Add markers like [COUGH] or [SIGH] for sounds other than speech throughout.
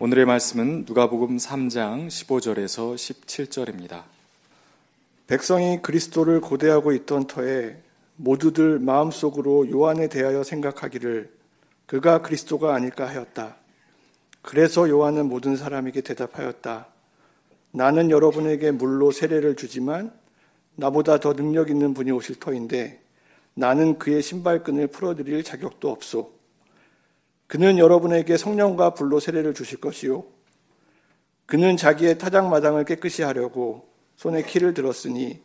오늘의 말씀은 누가복음 3장 15절에서 17절입니다. 백성이 그리스도를 고대하고 있던 터에 모두들 마음속으로 요한에 대하여 생각하기를 그가 그리스도가 아닐까 하였다. 그래서 요한은 모든 사람에게 대답하였다. 나는 여러분에게 물로 세례를 주지만 나보다 더 능력 있는 분이 오실 터인데 나는 그의 신발끈을 풀어드릴 자격도 없소. 그는 여러분에게 성령과 불로 세례를 주실 것이요. 그는 자기의 타작마당을 깨끗이 하려고 손에 키를 들었으니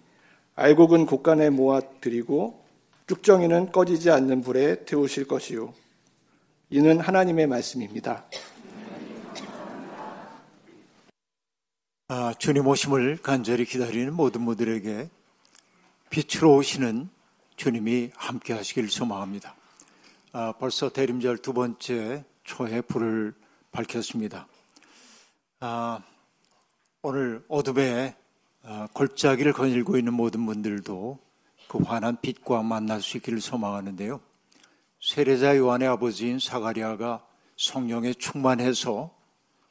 알곡은 곳간에 모아 드리고 쭉정이는 꺼지지 않는 불에 태우실 것이요. 이는 하나님의 말씀입니다. 아, 주님 오심을 간절히 기다리는 모든 분들에게 빛으로 오시는 주님이 함께 하시길 소망합니다. 아, 벌써 대림절 두 번째 초에 불을 밝혔습니다. 아, 오늘 어둠에 아, 골짜기를 거닐고 있는 모든 분들도 그 환한 빛과 만날 수 있기를 소망하는데요. 세례자 요한의 아버지인 사가리아가 성령에 충만해서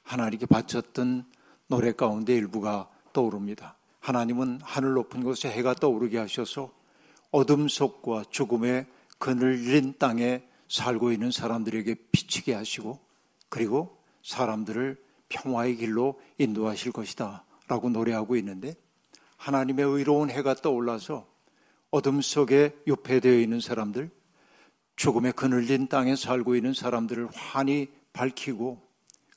하나님께 바쳤던 노래 가운데 일부가 떠오릅니다. 하나님은 하늘 높은 곳에 해가 떠오르게 하셔서 어둠 속과 죽음의 그늘린 땅에 살고 있는 사람들에게 비치게 하시고 그리고 사람들을 평화의 길로 인도하실 것이다 라고 노래하고 있는데 하나님의 의로운 해가 떠올라서 어둠 속에 유폐되어 있는 사람들 죽음의 그늘린 땅에 살고 있는 사람들을 환히 밝히고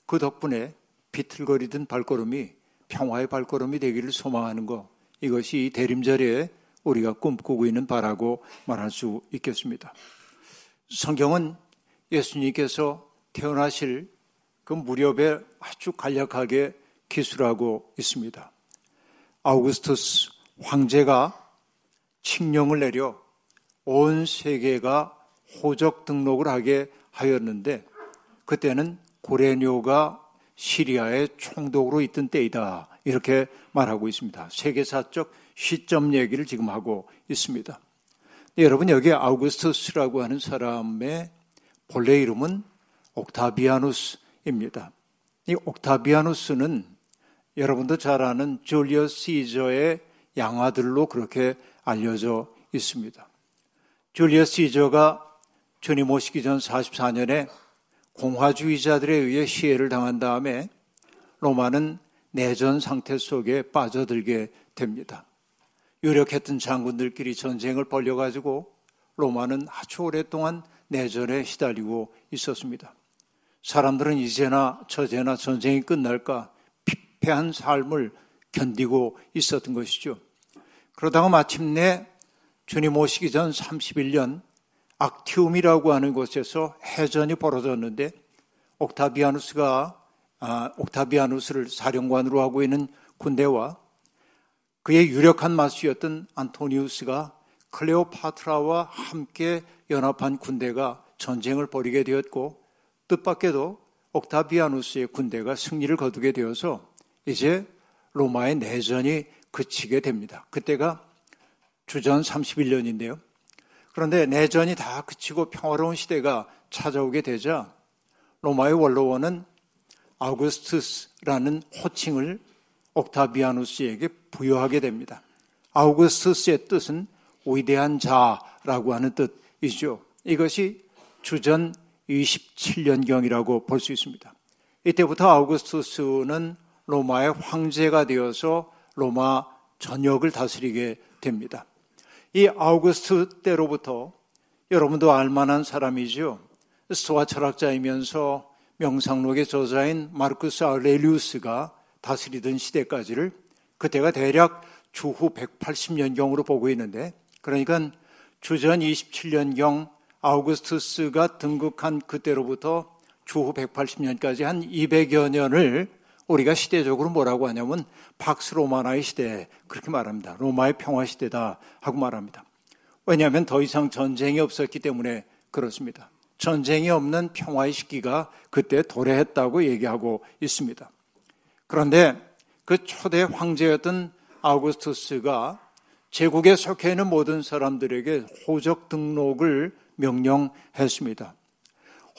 그 덕분에 비틀거리던 발걸음이 평화의 발걸음이 되기를 소망하는 것 이것이 이 대림절에 우리가 꿈꾸고 있는 바라고 말할 수 있겠습니다. 성경은 예수님께서 태어나실 그 무렵에 아주 간략하게 기술하고 있습니다. 아우구스투스 황제가 칙령을 내려 온 세계가 호적 등록을 하게 하였는데 그때는 고레뇨가 시리아의 총독으로 있던 때이다. 이렇게 말하고 있습니다. 세계사적 시점 얘기를 지금 하고 있습니다. 네, 여러분 여기 아우구스투스라고 하는 사람의 본래 이름은 옥타비아누스입니다. 이 옥타비아누스는 여러분도 잘 아는 줄리어스 시저의 양아들로 그렇게 알려져 있습니다. 줄리어스 시저가 주님 오시기 전 44년에 공화주의자들에 의해 시해를 당한 다음에 로마는 내전 상태 속에 빠져들게 됩니다. 유력했던 장군들끼리 전쟁을 벌여가지고 로마는 아주 오랫동안 내전에 시달리고 있었습니다. 사람들은 이제나 저제나 전쟁이 끝날까 피폐한 삶을 견디고 있었던 것이죠. 그러다가 마침내 주님 오시기 전 31년 악티움이라고 하는 곳에서 해전이 벌어졌는데 옥타비아누스가 아, 옥타비아누스를 사령관으로 하고 있는 군대와 그의 유력한 마수였던 안토니우스가 클레오파트라와 함께 연합한 군대가 전쟁을 벌이게 되었고 뜻밖에도 옥타비아누스의 군대가 승리를 거두게 되어서 이제 로마의 내전이 그치게 됩니다. 그때가 주전 31년인데요. 그런데 내전이 다 그치고 평화로운 시대가 찾아오게 되자 로마의 원로원은 아우구스투스라는 호칭을 옥타비아누스에게 부여하게 됩니다. 아우구스투스의 뜻은 위대한 자라고 하는 뜻이죠. 이것이 주전 27년경이라고 볼 수 있습니다. 이때부터 아우구스투스는 로마의 황제가 되어서 로마 전역을 다스리게 됩니다. 이 아우구스트 때로부터 여러분도 알만한 사람이죠. 스토아 철학자이면서 명상록의 저자인 마르쿠스 아레리우스가 다스리던 시대까지를 그때가 대략 주후 180년경으로 보고 있는데 그러니까 주전 27년경 아우구스투스가 등극한 그때로부터 주후 180년까지 한 200여 년을 우리가 시대적으로 뭐라고 하냐면 박스 로마나의 시대 그렇게 말합니다. 로마의 평화 시대다 하고 말합니다. 왜냐하면 더 이상 전쟁이 없었기 때문에 그렇습니다. 전쟁이 없는 평화의 시기가 그때 도래했다고 얘기하고 있습니다. 그런데 그 초대 황제였던 아우구스투스가 제국에 속해 있는 모든 사람들에게 호적 등록을 명령했습니다.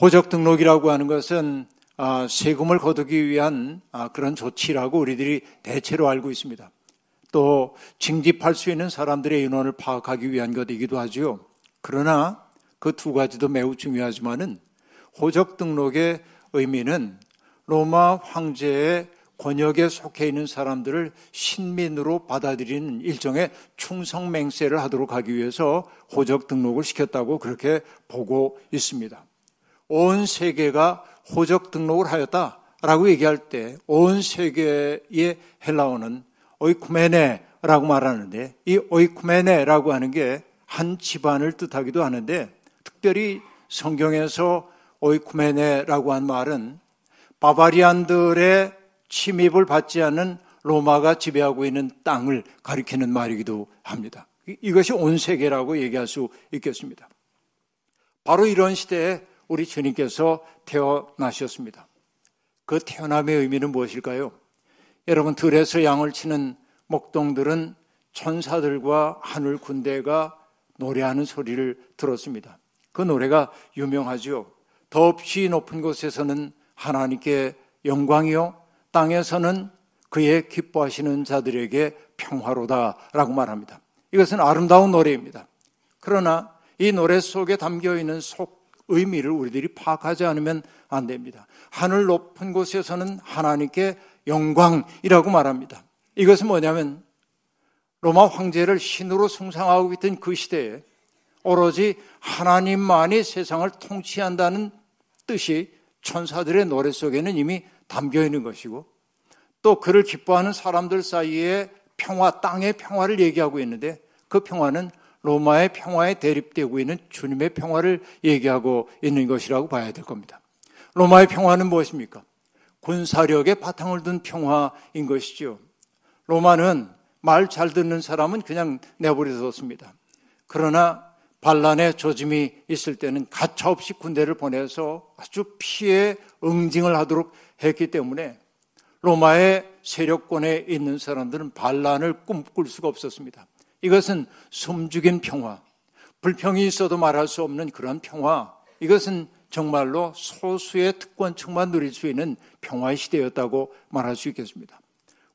호적 등록이라고 하는 것은 아, 세금을 거두기 위한 아, 그런 조치라고 우리들이 대체로 알고 있습니다. 또 징집할 수 있는 사람들의 인원을 파악하기 위한 것이기도 하지요. 그러나 그 두 가지도 매우 중요하지만은 호적 등록의 의미는 로마 황제의 권역에 속해 있는 사람들을 신민으로 받아들이는 일종의 충성 맹세를 하도록 하기 위해서 호적 등록을 시켰다고 그렇게 보고 있습니다. 온 세계가 호적 등록을 하였다라고 얘기할 때 온 세계의 헬라어는 오이쿠메네라고 말하는데 이 오이쿠메네라고 하는 게 한 집안을 뜻하기도 하는데 특별히 성경에서 오이쿠메네라고 한 말은 바바리안들의 침입을 받지 않는 로마가 지배하고 있는 땅을 가리키는 말이기도 합니다. 이것이 온 세계라고 얘기할 수 있겠습니다. 바로 이런 시대에 우리 주님께서 태어나셨습니다. 그 태어남의 의미는 무엇일까요? 여러분, 들에서 양을 치는 목동들은 천사들과 하늘 군대가 노래하는 소리를 들었습니다. 그 노래가 유명하죠. 더없이 높은 곳에서는 하나님께 영광이요. 땅에서는 그의 기뻐하시는 자들에게 평화로다라고 말합니다. 이것은 아름다운 노래입니다. 그러나 이 노래 속에 담겨 있는 속 의미를 우리들이 파악하지 않으면 안 됩니다. 하늘 높은 곳에서는 하나님께 영광이라고 말합니다. 이것은 뭐냐면 로마 황제를 신으로 숭상하고 있던 그 시대에 오로지 하나님만이 세상을 통치한다는 뜻이 천사들의 노래 속에는 이미 담겨 있는 것이고 또 그를 기뻐하는 사람들 사이에 평화, 땅의 평화를 얘기하고 있는데 그 평화는 로마의 평화에 대립되고 있는 주님의 평화를 얘기하고 있는 것이라고 봐야 될 겁니다. 로마의 평화는 무엇입니까? 군사력의 바탕을 둔 평화인 것이죠. 로마는 말 잘 듣는 사람은 그냥 내버려뒀습니다. 그러나 반란의 조짐이 있을 때는 가차없이 군대를 보내서 아주 피해 응징을 하도록 했기 때문에 로마의 세력권에 있는 사람들은 반란을 꿈꿀 수가 없었습니다. 이것은 숨죽인 평화, 불평이 있어도 말할 수 없는 그런 평화, 이것은 정말로 소수의 특권층만 누릴 수 있는 평화의 시대였다고 말할 수 있겠습니다.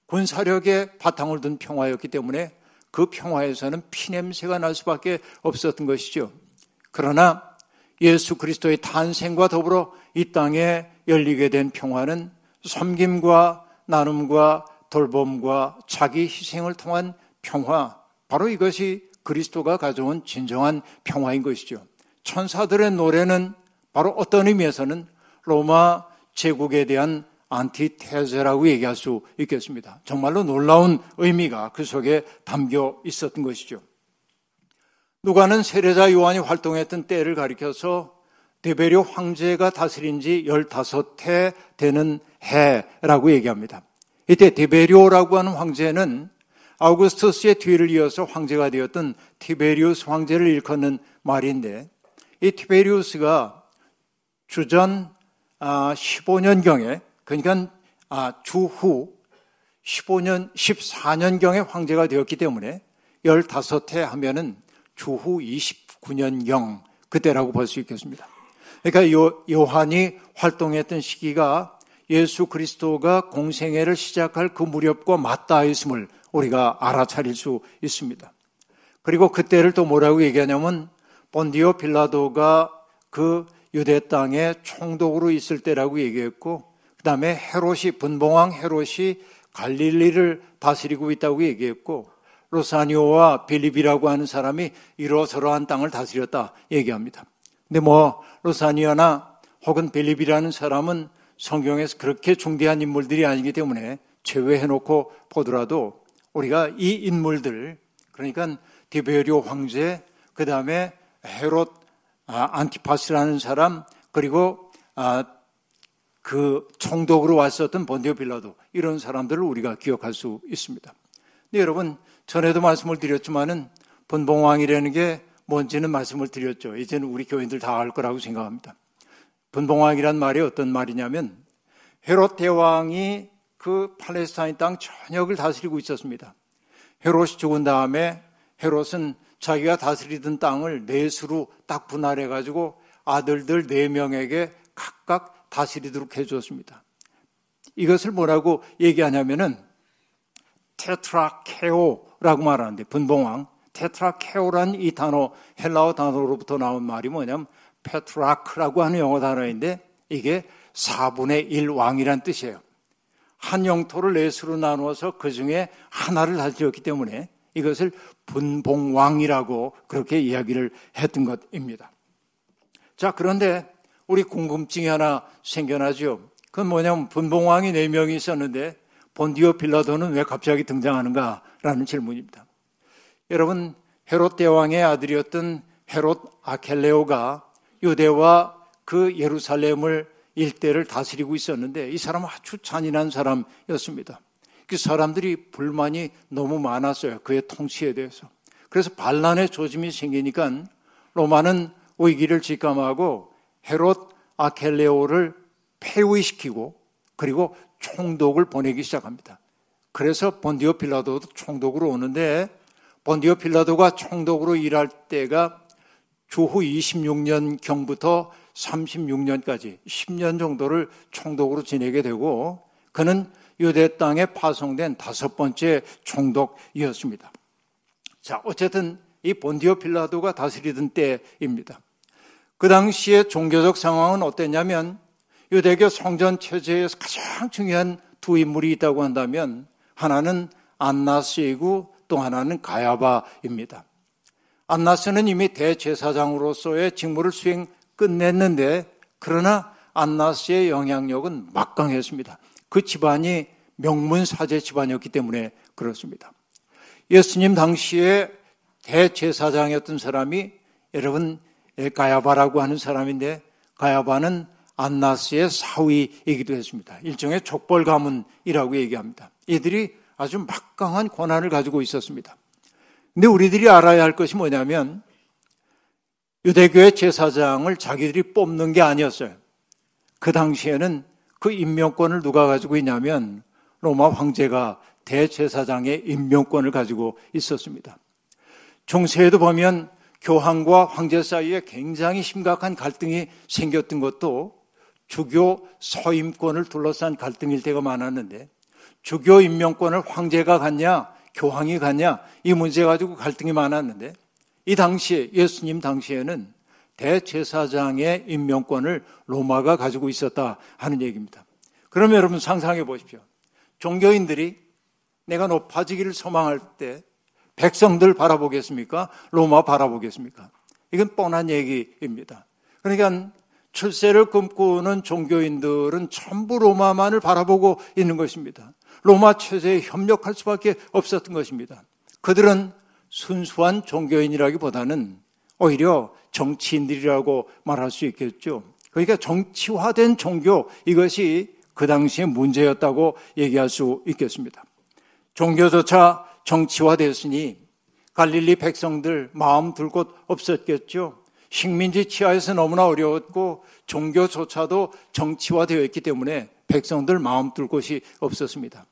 군사력의 바탕을 둔 평화였기 때문에 그 평화에서는 피냄새가 날 수밖에 없었던 것이죠. 그러나 예수 그리스도의 탄생과 더불어 이 땅에 열리게 된 평화는 섬김과 나눔과 돌봄과 자기 희생을 통한 평화, 바로 이것이 그리스도가 가져온 진정한 평화인 것이죠. 천사들의 노래는 바로 어떤 의미에서는 로마 제국에 대한 안티테제라고 얘기할 수 있겠습니다. 정말로 놀라운 의미가 그 속에 담겨 있었던 것이죠. 누가는 세례자 요한이 활동했던 때를 가리켜서 데베리오 황제가 다스린 지 15해 되는 해라고 얘기합니다. 이때 데베리오라고 하는 황제는 아우구스투스의 뒤를 이어서 황제가 되었던 티베리우스 황제를 일컫는 말인데 이 티베리우스가 주전 15년경에 아, 그러니까 아, 주후 15년, 14년경에 황제가 되었기 때문에 15해 하면은 주후 29년경 그때라고 볼 수 있겠습니다. 그러니까 요, 요한이 활동했던 시기가 예수 그리스도가 공생애를 시작할 그 무렵과 맞닿아 있음을 우리가 알아차릴 수 있습니다. 그리고 그때를 또 뭐라고 얘기하냐면 본디오 빌라도가 그 유대 땅에 총독으로 있을 때라고 얘기했고 그 다음에 헤롯이, 분봉왕 헤롯이 갈릴리를 다스리고 있다고 얘기했고, 로사니오와 빌립이라고 하는 사람이 이러저러한 땅을 다스렸다 얘기합니다. 근데 뭐, 로사니아나 혹은 빌립이라는 사람은 성경에서 그렇게 중대한 인물들이 아니기 때문에 제외해놓고 보더라도 우리가 이 인물들, 그러니까 디베리오 황제, 그 다음에 헤롯 아, 안티파스라는 사람, 그리고 아, 그 총독으로 왔었던 본디오 빌라도 이런 사람들을 우리가 기억할 수 있습니다. 네, 여러분 전에도 말씀을 드렸지만은 분봉왕이라는 게 뭔지는 말씀을 드렸죠. 이제는 우리 교인들 다 알 거라고 생각합니다. 분봉왕이란 말이 어떤 말이냐면 헤롯 대왕이 그 팔레스타인 땅 전역을 다스리고 있었습니다. 헤롯이 죽은 다음에 헤롯은 자기가 다스리던 땅을 넷으로 딱 분할해 가지고 아들들 네 명에게 각각 다스리도록 해주었습니다. 이것을 뭐라고 얘기하냐면은 테트라케오라고 말하는데 분봉왕 테트라케오란 이 단어 헬라어 단어로부터 나온 말이 뭐냐면 페트라크라고 하는 영어 단어인데 이게 4분의 1 왕이란 뜻이에요. 한 영토를 넷으로 나누어서 그 중에 하나를 다스렸기 때문에 이것을 분봉왕이라고 그렇게 이야기를 했던 것입니다. 자, 그런데 우리 궁금증이 하나 생겨나죠. 그건 뭐냐면 분봉왕이 4명이 있었는데 본디오 빌라도는 왜 갑자기 등장하는가라는 질문입니다. 여러분, 헤롯 대왕의 아들이었던 헤롯 아켈레오가 유대와 그 예루살렘을 일대를 다스리고 있었는데 이 사람은 아주 잔인한 사람이었습니다. 그 사람들이 불만이 너무 많았어요. 그의 통치에 대해서. 그래서 반란의 조짐이 생기니까 로마는 위기를 직감하고 헤롯 아켈레오를 폐위시키고 그리고 총독을 보내기 시작합니다. 그래서 본디오 필라도도 총독으로 오는데 본디오 필라도가 총독으로 일할 때가 주후 26년 경부터 36년까지 10년 정도를 총독으로 지내게 되고 그는 유대 땅에 파송된 다섯 번째 총독이었습니다. 자, 어쨌든 이 본디오 필라도가 다스리던 때입니다. 그 당시에 종교적 상황은 어땠냐면 유대교 성전 체제에서 가장 중요한 두 인물이 있다고 한다면 하나는 안나스이고 또 하나는 가야바입니다. 안나스는 이미 대제사장으로서의 직무를 수행 끝냈는데 그러나 안나스의 영향력은 막강했습니다. 그 집안이 명문 사제 집안이었기 때문에 그렇습니다. 예수님 당시에 대제사장이었던 사람이 여러분 가야바라고 하는 사람인데 가야바는 안나스의 사위이기도 했습니다. 일종의 족벌 가문이라고 얘기합니다. 이들이 아주 막강한 권한을 가지고 있었습니다. 근데 우리들이 알아야 할 것이 뭐냐면 유대교의 제사장을 자기들이 뽑는 게 아니었어요. 그 당시에는 그 임명권을 누가 가지고 있냐면 로마 황제가 대제사장의 임명권을 가지고 있었습니다. 중세에도 보면 교황과 황제 사이에 굉장히 심각한 갈등이 생겼던 것도 주교 서임권을 둘러싼 갈등일 때가 많았는데 주교 임명권을 황제가 갖냐 교황이 갖냐 이 문제 가지고 갈등이 많았는데 이 당시에 예수님 당시에는 대제사장의 임명권을 로마가 가지고 있었다 하는 얘기입니다. 그러면 여러분 상상해 보십시오. 종교인들이 내가 높아지기를 소망할 때 백성들 바라보겠습니까? 로마 바라보겠습니까? 이건 뻔한 얘기입니다. 그러니까 출세를 꿈꾸는 종교인들은 전부 로마만을 바라보고 있는 것입니다. 로마 체제에 협력할 수밖에 없었던 것입니다. 그들은 순수한 종교인이라기보다는 오히려 정치인들이라고 말할 수 있겠죠. 그러니까 정치화된 종교 이것이 그 당시에 문제였다고 얘기할 수 있겠습니다. 종교조차 정치화되었으니 갈릴리 백성들 마음 둘 곳 없었겠죠. 식민지 치하에서 너무나 어려웠고 종교조차도 정치화되어 있기 때문에 백성들 마음 둘 곳이 없었습니다.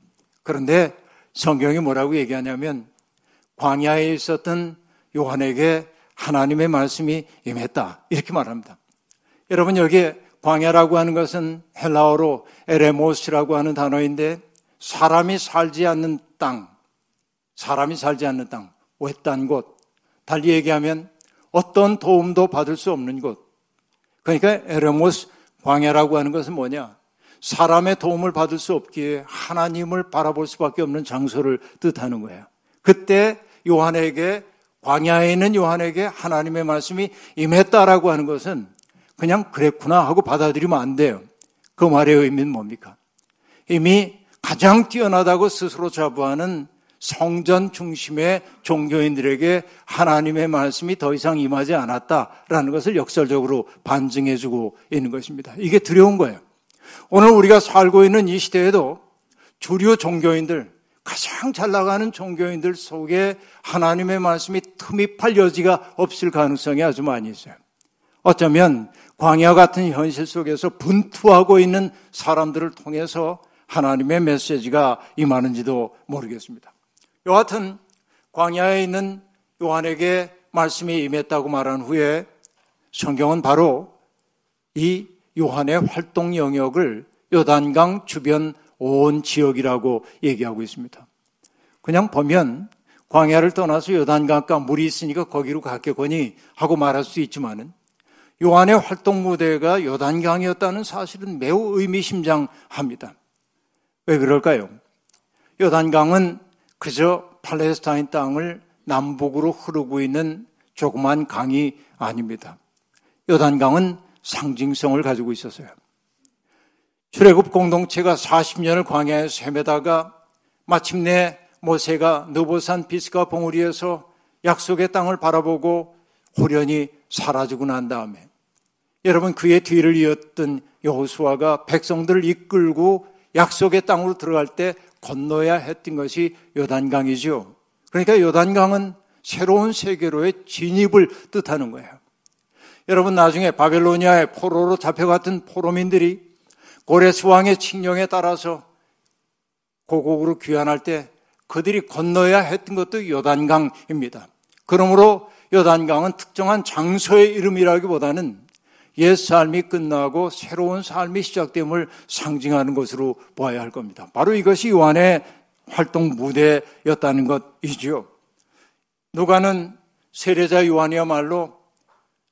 그런데 성경이 뭐라고 얘기하냐면 광야에 있었던 요한에게 하나님의 말씀이 임했다. 이렇게 말합니다. 여러분 여기에 광야라고 하는 것은 헬라어로 에레모스라고 하는 단어인데 사람이 살지 않는 땅, 사람이 살지 않는 땅, 외딴 곳, 달리 얘기하면 어떤 도움도 받을 수 없는 곳. 그러니까 에레모스 광야라고 하는 것은 뭐냐? 사람의 도움을 받을 수 없기에 하나님을 바라볼 수밖에 없는 장소를 뜻하는 거예요. 그때 요한에게 광야에 있는 요한에게 하나님의 말씀이 임했다라고 하는 것은 그냥 그랬구나 하고 받아들이면 안 돼요. 그 말의 의미는 뭡니까? 이미 가장 뛰어나다고 스스로 자부하는 성전 중심의 종교인들에게 하나님의 말씀이 더 이상 임하지 않았다라는 것을 역설적으로 반증해주고 있는 것입니다. 이게 두려운 거예요. 오늘 우리가 살고 있는 이 시대에도 주류 종교인들, 가장 잘 나가는 종교인들 속에 하나님의 말씀이 틈입할 여지가 없을 가능성이 아주 많이 있어요. 어쩌면 광야 같은 현실 속에서 분투하고 있는 사람들을 통해서 하나님의 메시지가 임하는지도 모르겠습니다. 여하튼 광야에 있는 요한에게 말씀이 임했다고 말한 후에 성경은 바로 이 요한의 활동 영역을 요단강 주변 온 지역이라고 얘기하고 있습니다. 그냥 보면 광야를 떠나서 요단강가 물이 있으니까 거기로 갔겠거니 하고 말할 수 있지만은 요한의 활동 무대가 요단강이었다는 사실은 매우 의미심장합니다. 왜 그럴까요? 요단강은 그저 팔레스타인 땅을 남북으로 흐르고 있는 조그만 강이 아닙니다. 요단강은 상징성을 가지고 있었어요. 출애굽 공동체가 40년을 광야에 헤매다가 마침내 모세가 느보산 비스가 봉우리에서 약속의 땅을 바라보고 호련히 사라지고 난 다음에 여러분 그의 뒤를 이었던 여호수아가 백성들을 이끌고 약속의 땅으로 들어갈 때 건너야 했던 것이 요단강이죠. 그러니까 요단강은 새로운 세계로의 진입을 뜻하는 거예요. 여러분 나중에 바벨로니아의 포로로 잡혀갔던 포로민들이 고레스 왕의 칙령에 따라서 고국으로 귀환할 때 그들이 건너야 했던 것도 요단강입니다. 그러므로 요단강은 특정한 장소의 이름이라기보다는 옛 삶이 끝나고 새로운 삶이 시작됨을 상징하는 것으로 보아야 할 겁니다. 바로 이것이 요한의 활동 무대였다는 것이지요. 누가는 세례자 요한이야말로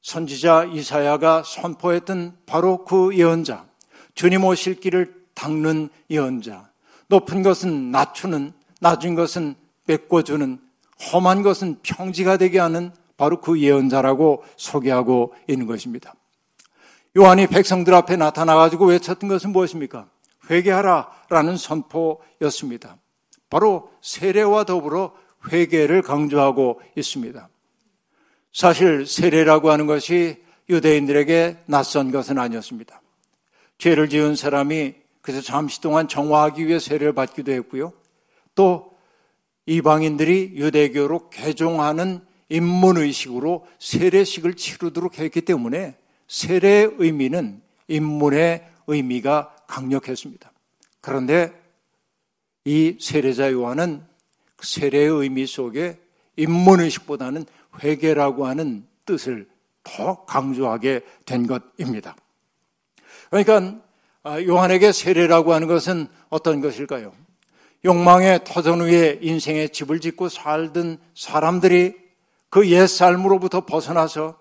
선지자 이사야가 선포했던 바로 그 예언자, 주님 오실 길을 닦는 예언자, 높은 것은 낮추는, 낮은 것은 메꿔주는, 험한 것은 평지가 되게 하는 바로 그 예언자라고 소개하고 있는 것입니다. 요한이 백성들 앞에 나타나가지고 외쳤던 것은 무엇입니까? 회개하라 라는 선포였습니다. 바로 세례와 더불어 회개를 강조하고 있습니다. 사실 세례라고 하는 것이 유대인들에게 낯선 것은 아니었습니다. 죄를 지은 사람이 그래서 잠시 동안 정화하기 위해 세례를 받기도 했고요. 또 이방인들이 유대교로 개종하는 인문의식으로 세례식을 치르도록 했기 때문에 세례의 의미는 인문의 의미가 강력했습니다. 그런데 이 세례자 요한은 그 세례의 의미 속에 인문의식보다는 회개라고 하는 뜻을 더 강조하게 된 것입니다. 그러니까 아, 요한에게 세례라고 하는 것은 어떤 것일까요? 욕망의 터전 위에 인생의 집을 짓고 살던 사람들이 그 옛 삶으로부터 벗어나서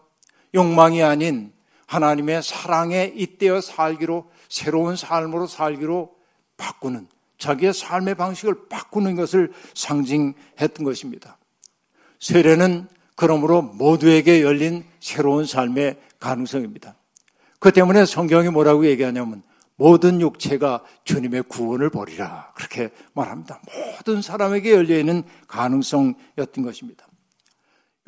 욕망이 아닌 하나님의 사랑에 잇대어 살기로 새로운 삶으로 살기로 바꾸는 자기의 삶의 방식을 바꾸는 것을 상징했던 것입니다. 세례는 그러므로 모두에게 열린 새로운 삶의 가능성입니다. 그 때문에 성경이 뭐라고 얘기하냐면 모든 육체가 주님의 구원을 보리라 그렇게 말합니다. 모든 사람에게 열려 있는 가능성이었던 것입니다.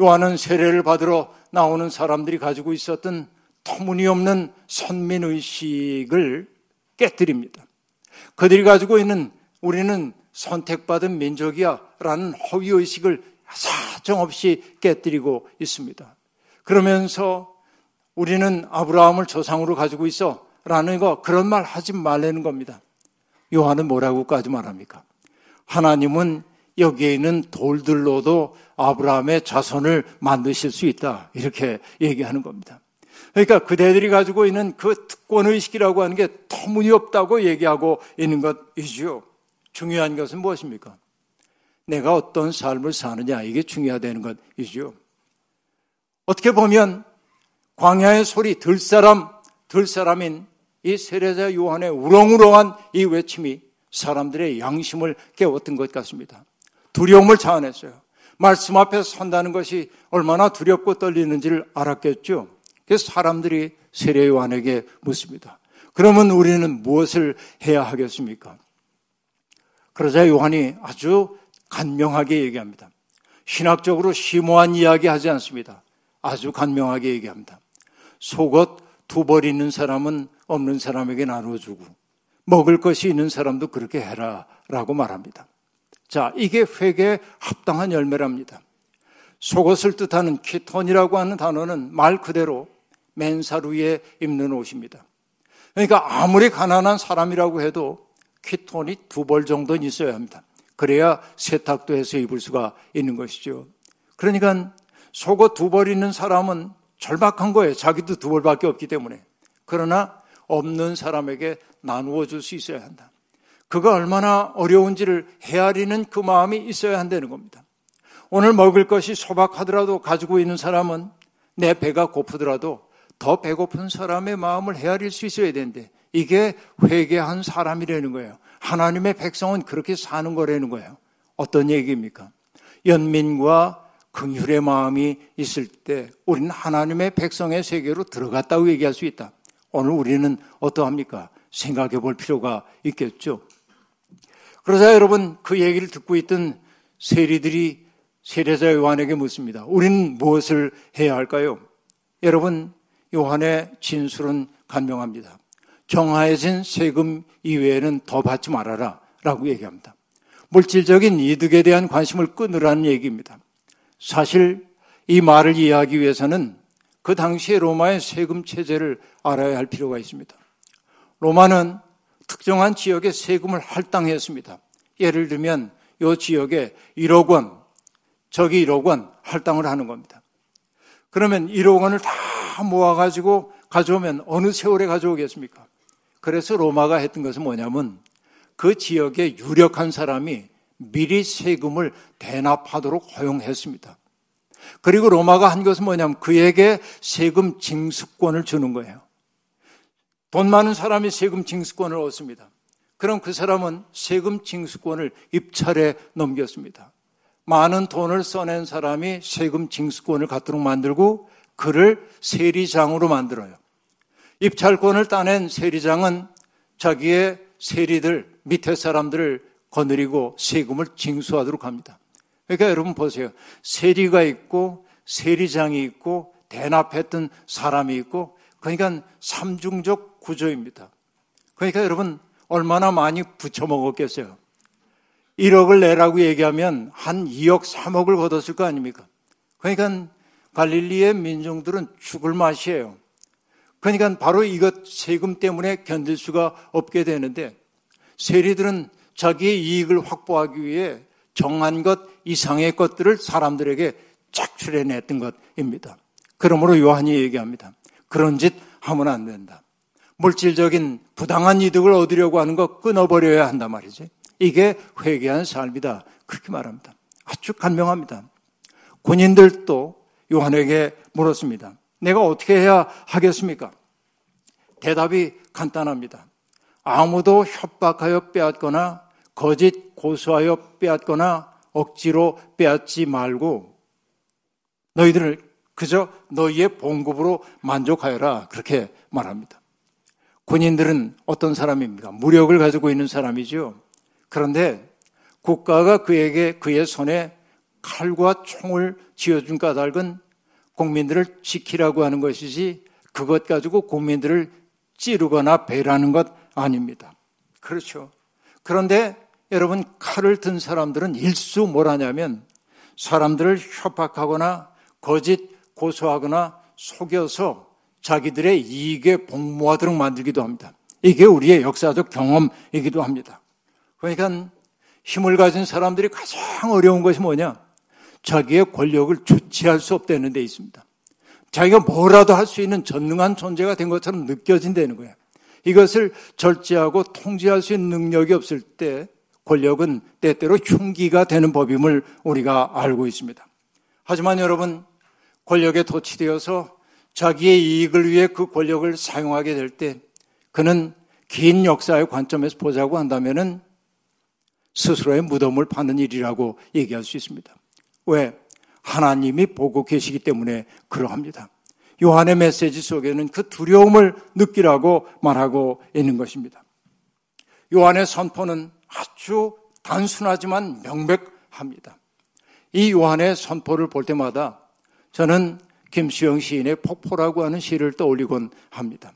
요한은 세례를 받으러 나오는 사람들이 가지고 있었던 터무니없는 선민의식을 깨뜨립니다. 그들이 가지고 있는 우리는 선택받은 민족이야 라는 허위의식을 사정없이 깨뜨리고 있습니다. 그러면서 우리는 아브라함을 조상으로 가지고 있어 라는 거 그런 말 하지 말라는 겁니다. 요한은 뭐라고까지 말합니까? 하나님은 여기에 있는 돌들로도 아브라함의 자손을 만드실 수 있다. 이렇게 얘기하는 겁니다. 그러니까 그대들이 가지고 있는 그 특권의식이라고 하는 게 터무니없다고 얘기하고 있는 것이죠. 중요한 것은 무엇입니까? 내가 어떤 삶을 사느냐, 이게 중요하다는 것이죠. 어떻게 보면 광야의 소리 들 사람, 들 사람인 이 세례자 요한의 우렁우렁한 이 외침이 사람들의 양심을 깨웠던 것 같습니다. 두려움을 자아냈어요. 말씀 앞에 선다는 것이 얼마나 두렵고 떨리는지를 알았겠죠. 그래서 사람들이 세례 요한에게 묻습니다. 그러면 우리는 무엇을 해야 하겠습니까? 그러자 요한이 아주 간명하게 얘기합니다. 신학적으로 심오한 이야기 하지 않습니다. 아주 간명하게 얘기합니다. 속옷 두 벌 있는 사람은 없는 사람에게 나눠주고 먹을 것이 있는 사람도 그렇게 해라 라고 말합니다. 자, 이게 회개에 합당한 열매랍니다. 속옷을 뜻하는 키톤이라고 하는 단어는 말 그대로 맨살 위에 입는 옷입니다. 그러니까 아무리 가난한 사람이라고 해도 키톤이 두 벌 정도는 있어야 합니다. 그래야 세탁도 해서 입을 수가 있는 것이죠. 그러니까 속옷 두 벌 있는 사람은 절박한 거예요. 자기도 두 벌밖에 없기 때문에. 그러나 없는 사람에게 나누어 줄 수 있어야 한다. 그가 얼마나 어려운지를 헤아리는 그 마음이 있어야 한다는 겁니다. 오늘 먹을 것이 소박하더라도 가지고 있는 사람은 내 배가 고프더라도 더 배고픈 사람의 마음을 헤아릴 수 있어야 되는데 이게 회개한 사람이라는 거예요. 하나님의 백성은 그렇게 사는 거라는 거예요. 어떤 얘기입니까? 연민과 긍휼의 마음이 있을 때 우리는 하나님의 백성의 세계로 들어갔다고 얘기할 수 있다. 오늘 우리는 어떠합니까? 생각해 볼 필요가 있겠죠. 그러자 여러분 그 얘기를 듣고 있던 세리들이 세례자 요한에게 묻습니다. 우리는 무엇을 해야 할까요? 여러분 요한의 진술은 간명합니다. 정하여진 세금 이외에는 더 받지 말아라 라고 얘기합니다. 물질적인 이득에 대한 관심을 끊으라는 얘기입니다. 사실 이 말을 이해하기 위해서는 그 당시의 로마의 세금 체제를 알아야 할 필요가 있습니다. 로마는 특정한 지역에 세금을 할당했습니다. 예를 들면 이 지역에 1억 원, 저기 1억 원 할당을 하는 겁니다. 그러면 1억 원을 다 모아가지고 가져오면 어느 세월에 가져오겠습니까? 그래서 로마가 했던 것은 뭐냐면 그 지역에 유력한 사람이 미리 세금을 대납하도록 허용했습니다. 그리고 로마가 한 것은 뭐냐면 그에게 세금 징수권을 주는 거예요. 돈 많은 사람이 세금 징수권을 얻습니다. 그럼 그 사람은 세금 징수권을 입찰에 넘겼습니다. 많은 돈을 써낸 사람이 세금 징수권을 갖도록 만들고 그를 세리장으로 만들어요. 입찰권을 따낸 세리장은 자기의 세리들, 밑에 사람들을 거느리고 세금을 징수하도록 합니다. 그러니까 여러분 보세요. 세리가 있고 세리장이 있고 대납했던 사람이 있고 그러니까 삼중적 구조입니다. 그러니까 여러분 얼마나 많이 부쳐먹었겠어요. 1억을 내라고 얘기하면 한 2억, 3억을 걷었을 거 아닙니까? 그러니까 갈릴리의 민중들은 죽을 맛이에요. 그러니까 바로 이것 세금 때문에 견딜 수가 없게 되는데 세리들은 자기의 이익을 확보하기 위해 정한 것 이상의 것들을 사람들에게 착출해냈던 것입니다. 그러므로 요한이 얘기합니다. 그런 짓 하면 안 된다. 물질적인 부당한 이득을 얻으려고 하는 거 끊어버려야 한단 말이지. 이게 회개한 삶이다. 그렇게 말합니다. 아주 간명합니다. 군인들도 요한에게 물었습니다. 내가 어떻게 해야 하겠습니까? 대답이 간단합니다. 아무도 협박하여 빼앗거나 거짓 고소하여 빼앗거나 억지로 빼앗지 말고 너희들을 그저 너희의 봉급으로 만족하여라. 그렇게 말합니다. 군인들은 어떤 사람입니까? 무력을 가지고 있는 사람이죠. 그런데 국가가 그에게 그의 손에 칼과 총을 쥐어준 까닭은 국민들을 지키라고 하는 것이지 그것 가지고 국민들을 찌르거나 배라는 것 아닙니다. 그렇죠. 그런데 여러분 칼을 든 사람들은 일수 뭘 하냐면 사람들을 협박하거나 거짓 고소하거나 속여서 자기들의 이익에 복무하도록 만들기도 합니다. 이게 우리의 역사적 경험이기도 합니다. 그러니까 힘을 가진 사람들이 가장 어려운 것이 뭐냐? 자기의 권력을 주체할 수 없다는 데 있습니다. 자기가 뭐라도 할 수 있는 전능한 존재가 된 것처럼 느껴진다는 거예요. 이것을 절제하고 통제할 수 있는 능력이 없을 때 권력은 때때로 흉기가 되는 법임을 우리가 알고 있습니다. 하지만 여러분, 권력에 도취되어서 자기의 이익을 위해 그 권력을 사용하게 될 때 그는 긴 역사의 관점에서 보자고 한다면은 스스로의 무덤을 파는 일이라고 얘기할 수 있습니다. 왜? 하나님이 보고 계시기 때문에 그러합니다. 요한의 메시지 속에는 그 두려움을 느끼라고 말하고 있는 것입니다. 요한의 선포는 아주 단순하지만 명백합니다. 이 요한의 선포를 볼 때마다 저는 김수영 시인의 폭포라고 하는 시를 떠올리곤 합니다.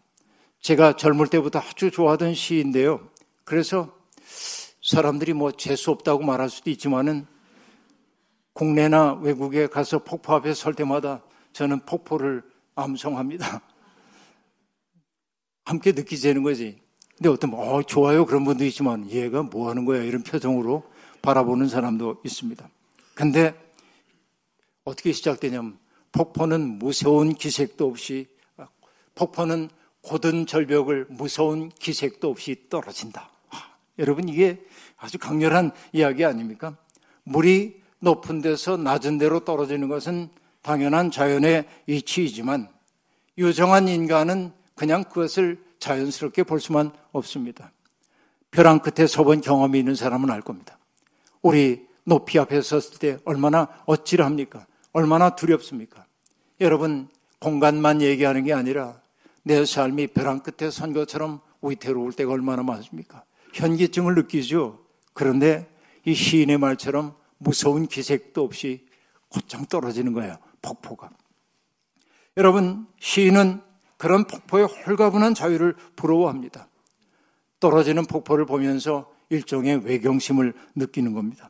제가 젊을 때부터 아주 좋아하던 시인데요. 그래서 사람들이 뭐 재수 없다고 말할 수도 있지만은 국내나 외국에 가서 폭포 앞에 설 때마다 저는 폭포를 암송합니다. [LAUGHS] 함께 느끼지는 거지. 근데 어떤 어 좋아요 그런 분도 있지만 얘가 뭐 하는 거야 이런 표정으로 바라보는 사람도 있습니다. 근데 어떻게 시작되냐면 폭포는 무서운 기색도 없이 폭포는 고든 절벽을 무서운 기색도 없이 떨어진다. 아, 여러분 이게 아주 강렬한 이야기 아닙니까? 물이 높은 데서 낮은 데로 떨어지는 것은 당연한 자연의 이치이지만 유정한 인간은 그냥 그것을 자연스럽게 볼 수만 없습니다. 벼랑 끝에 서본 경험이 있는 사람은 알 겁니다. 우리 높이 앞에 섰을 때 얼마나 어찌합니까? 얼마나 두렵습니까? 여러분, 공간만 얘기하는 게 아니라 내 삶이 벼랑 끝에 선 것처럼 위태로울 때가 얼마나 많습니까? 현기증을 느끼죠. 그런데 이 시인의 말처럼 무서운 기색도 없이 곧장 떨어지는 거예요. 폭포가. 여러분, 시인은 그런 폭포의 홀가분한 자유를 부러워합니다. 떨어지는 폭포를 보면서 일종의 외경심을 느끼는 겁니다.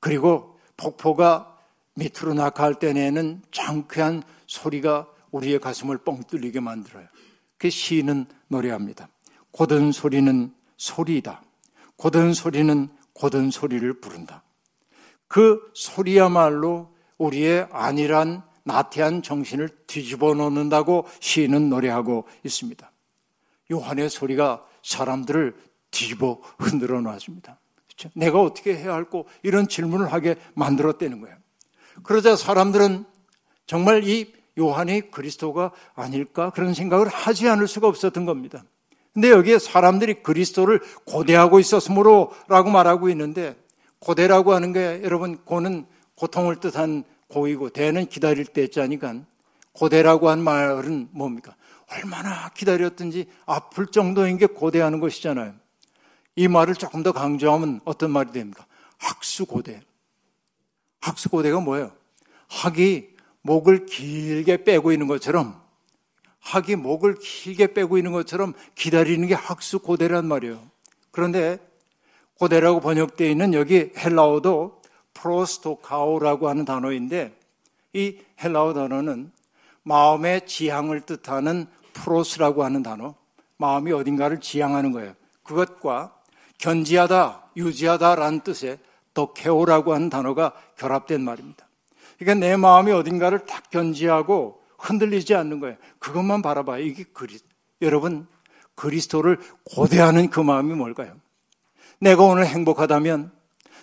그리고 폭포가 밑으로 낙하할 때 내는 장쾌한 소리가 우리의 가슴을 뻥 뚫리게 만들어요. 그 시인은 노래합니다. 고든 소리는 소리이다. 고든 소리는 고든 소리를 부른다. 그 소리야말로 우리의 안일한 나태한 정신을 뒤집어 놓는다고 시인은 노래하고 있습니다. 요한의 소리가 사람들을 뒤집어 흔들어 놨습니다. 그렇죠? 내가 어떻게 해야 할고 이런 질문을 하게 만들었다는 거예요. 그러자 사람들은 정말 이 요한이 그리스도가 아닐까 그런 생각을 하지 않을 수가 없었던 겁니다. 근데 여기에 사람들이 그리스도를 고대하고 있었으므로 라고 말하고 있는데 고대라고 하는 게 여러분 고는 고통을 뜻한 고이고 대는 기다릴 때자니까 고대라고 한 말은 뭡니까? 얼마나 기다렸든지 아플 정도인 게 고대하는 것이잖아요. 이 말을 조금 더 강조하면 어떤 말이 됩니까? 학수고대. 학수고대가 뭐예요? 학이 목을 길게 빼고 있는 것처럼 학이 목을 길게 빼고 있는 것처럼 기다리는 게 학수 고대란 말이에요. 그런데 고대라고 번역되어 있는 여기 헬라어도 프로스토카오라고 하는 단어인데 이 헬라어 단어는 마음의 지향을 뜻하는 프로스라고 하는 단어, 마음이 어딘가를 지향하는 거예요. 그것과 견지하다, 유지하다라는 뜻의 더케오라고 하는 단어가 결합된 말입니다. 그러니까 내 마음이 어딘가를 딱 견지하고 흔들리지 않는 거예요. 그것만 바라봐요. 이게 그리 여러분 그리스도를 고대하는 그 마음이 뭘까요? 내가 오늘 행복하다면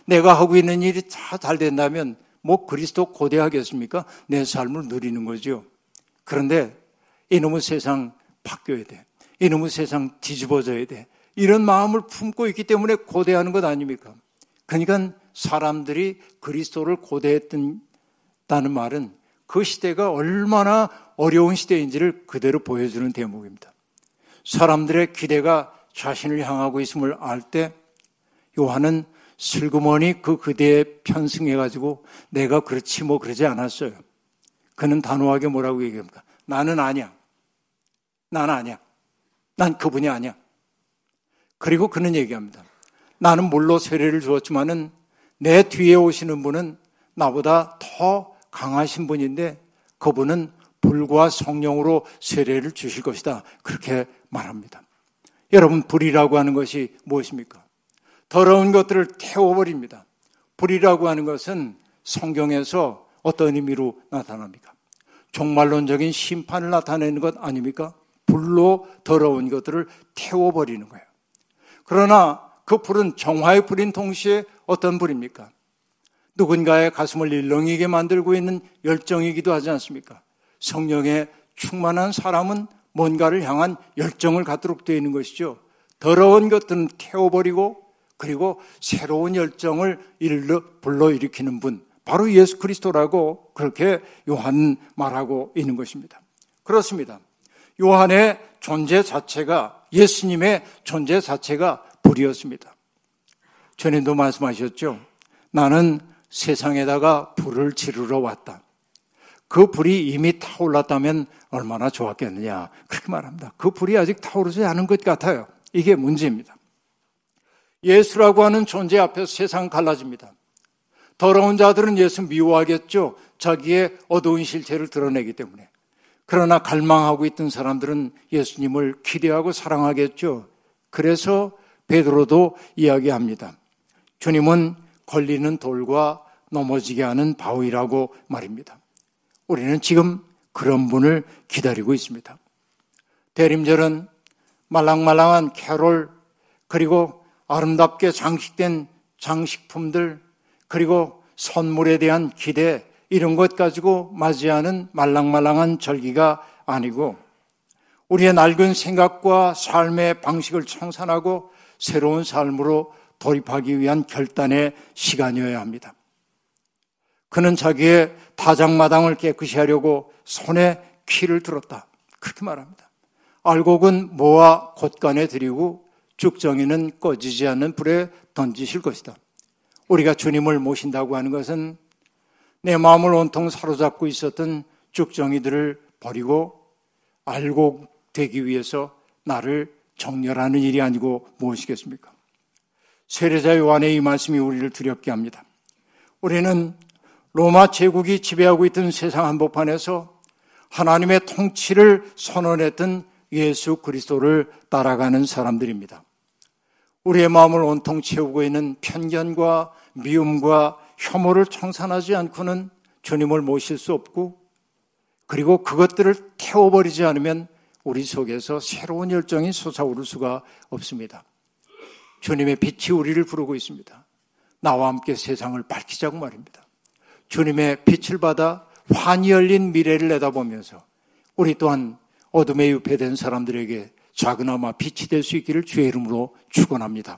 내가 하고 있는 일이 다 잘 된다면 뭐 그리스도 고대하겠습니까? 내 삶을 누리는 거죠. 그런데 이놈의 세상 바뀌어야 돼. 이놈의 세상 뒤집어져야 돼. 이런 마음을 품고 있기 때문에 고대하는 것 아닙니까? 그러니까 사람들이 그리스도를 고대했다는 말은 그 시대가 얼마나 어려운 시대인지를 그대로 보여주는 대목입니다. 사람들의 기대가 자신을 향하고 있음을 알 때 요한은 슬그머니 그 그대에 편승해가지고 내가 그렇지 뭐 그러지 않았어요. 그는 단호하게 뭐라고 얘기합니까? 나는 아니야. 나는 아니야. 난 그분이 아니야. 그리고 그는 얘기합니다. 나는 물로 세례를 주었지만은 내 뒤에 오시는 분은 나보다 더 강하신 분인데 그분은 불과 성령으로 세례를 주실 것이다. 그렇게 말합니다. 여러분, 불이라고 하는 것이 무엇입니까? 더러운 것들을 태워버립니다. 불이라고 하는 것은 성경에서 어떤 의미로 나타납니까? 종말론적인 심판을 나타내는 것 아닙니까? 불로 더러운 것들을 태워버리는 거예요. 그러나 그 불은 정화의 불인 동시에 어떤 불입니까? 누군가의 가슴을 일렁이게 만들고 있는 열정이기도 하지 않습니까? 성령에 충만한 사람은 뭔가를 향한 열정을 갖도록 되어 있는 것이죠. 더러운 것들은 태워버리고 그리고 새로운 열정을 일러 불러일으키는 분, 바로 예수 그리스도라고 그렇게 요한 말하고 있는 것입니다. 그렇습니다. 요한의 존재 자체가 예수님의 존재 자체가 불이었습니다. 전에도 말씀하셨죠. 나는 세상에다가 불을 지르러 왔다. 그 불이 이미 타올랐다면 얼마나 좋았겠느냐. 그렇게 말합니다. 그 불이 아직 타오르지 않은 것 같아요. 이게 문제입니다. 예수라고 하는 존재 앞에서 세상 갈라집니다. 더러운 자들은 예수 미워하겠죠. 자기의 어두운 실체를 드러내기 때문에. 그러나 갈망하고 있던 사람들은 예수님을 기대하고 사랑하겠죠. 그래서 베드로도 이야기합니다. 주님은 걸리는 돌과 넘어지게 하는 바위라고 말입니다. 우리는 지금 그런 분을 기다리고 있습니다. 대림절은 말랑말랑한 캐롤 그리고 아름답게 장식된 장식품들 그리고 선물에 대한 기대 이런 것 가지고 맞이하는 말랑말랑한 절기가 아니고 우리의 낡은 생각과 삶의 방식을 청산하고 새로운 삶으로 돌입하기 위한 결단의 시간이어야 합니다. 그는 자기의 다장마당을 깨끗이 하려고 손에 키를 들었다. 그렇게 말합니다. 알곡은 모아 곳간에 들이고 죽정이는 꺼지지 않는 불에 던지실 것이다. 우리가 주님을 모신다고 하는 것은 내 마음을 온통 사로잡고 있었던 죽정이들을 버리고 알곡 되기 위해서 나를 정렬하는 일이 아니고 무엇이겠습니까? 세례자 요한의 이 말씀이 우리를 두렵게 합니다. 우리는 로마 제국이 지배하고 있던 세상 한복판에서 하나님의 통치를 선언했던 예수 그리스도를 따라가는 사람들입니다. 우리의 마음을 온통 채우고 있는 편견과 미움과 혐오를 청산하지 않고는 주님을 모실 수 없고 그리고 그것들을 태워버리지 않으면 우리 속에서 새로운 열정이 솟아오를 수가 없습니다. 주님의 빛이 우리를 부르고 있습니다. 나와 함께 세상을 밝히자고 말입니다. 주님의 빛을 받아 환히 열린 미래를 내다보면서 우리 또한 어둠에 유폐된 사람들에게 작은아마 빛이 될 수 있기를 주의 이름으로 축원합니다.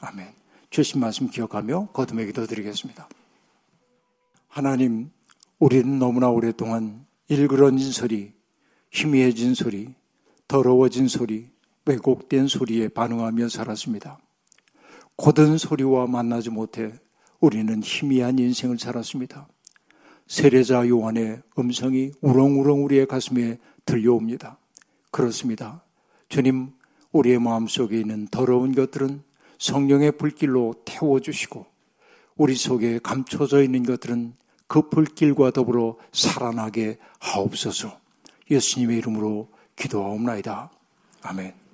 아멘. 주신 말씀 기억하며 거듭의 기도 드리겠습니다. 하나님, 우리는 너무나 오랫동안 일그러진 소리, 희미해진 소리, 더러워진 소리, 왜곡된 소리에 반응하며 살았습니다. 고든 소리와 만나지 못해 우리는 희미한 인생을 살았습니다. 세례자 요한의 음성이 우렁우렁 우리의 가슴에 들려옵니다. 그렇습니다. 주님, 우리의 마음속에 있는 더러운 것들은 성령의 불길로 태워주시고 우리 속에 감춰져 있는 것들은 그 불길과 더불어 살아나게 하옵소서 예수님의 이름으로 기도하옵나이다. 아멘.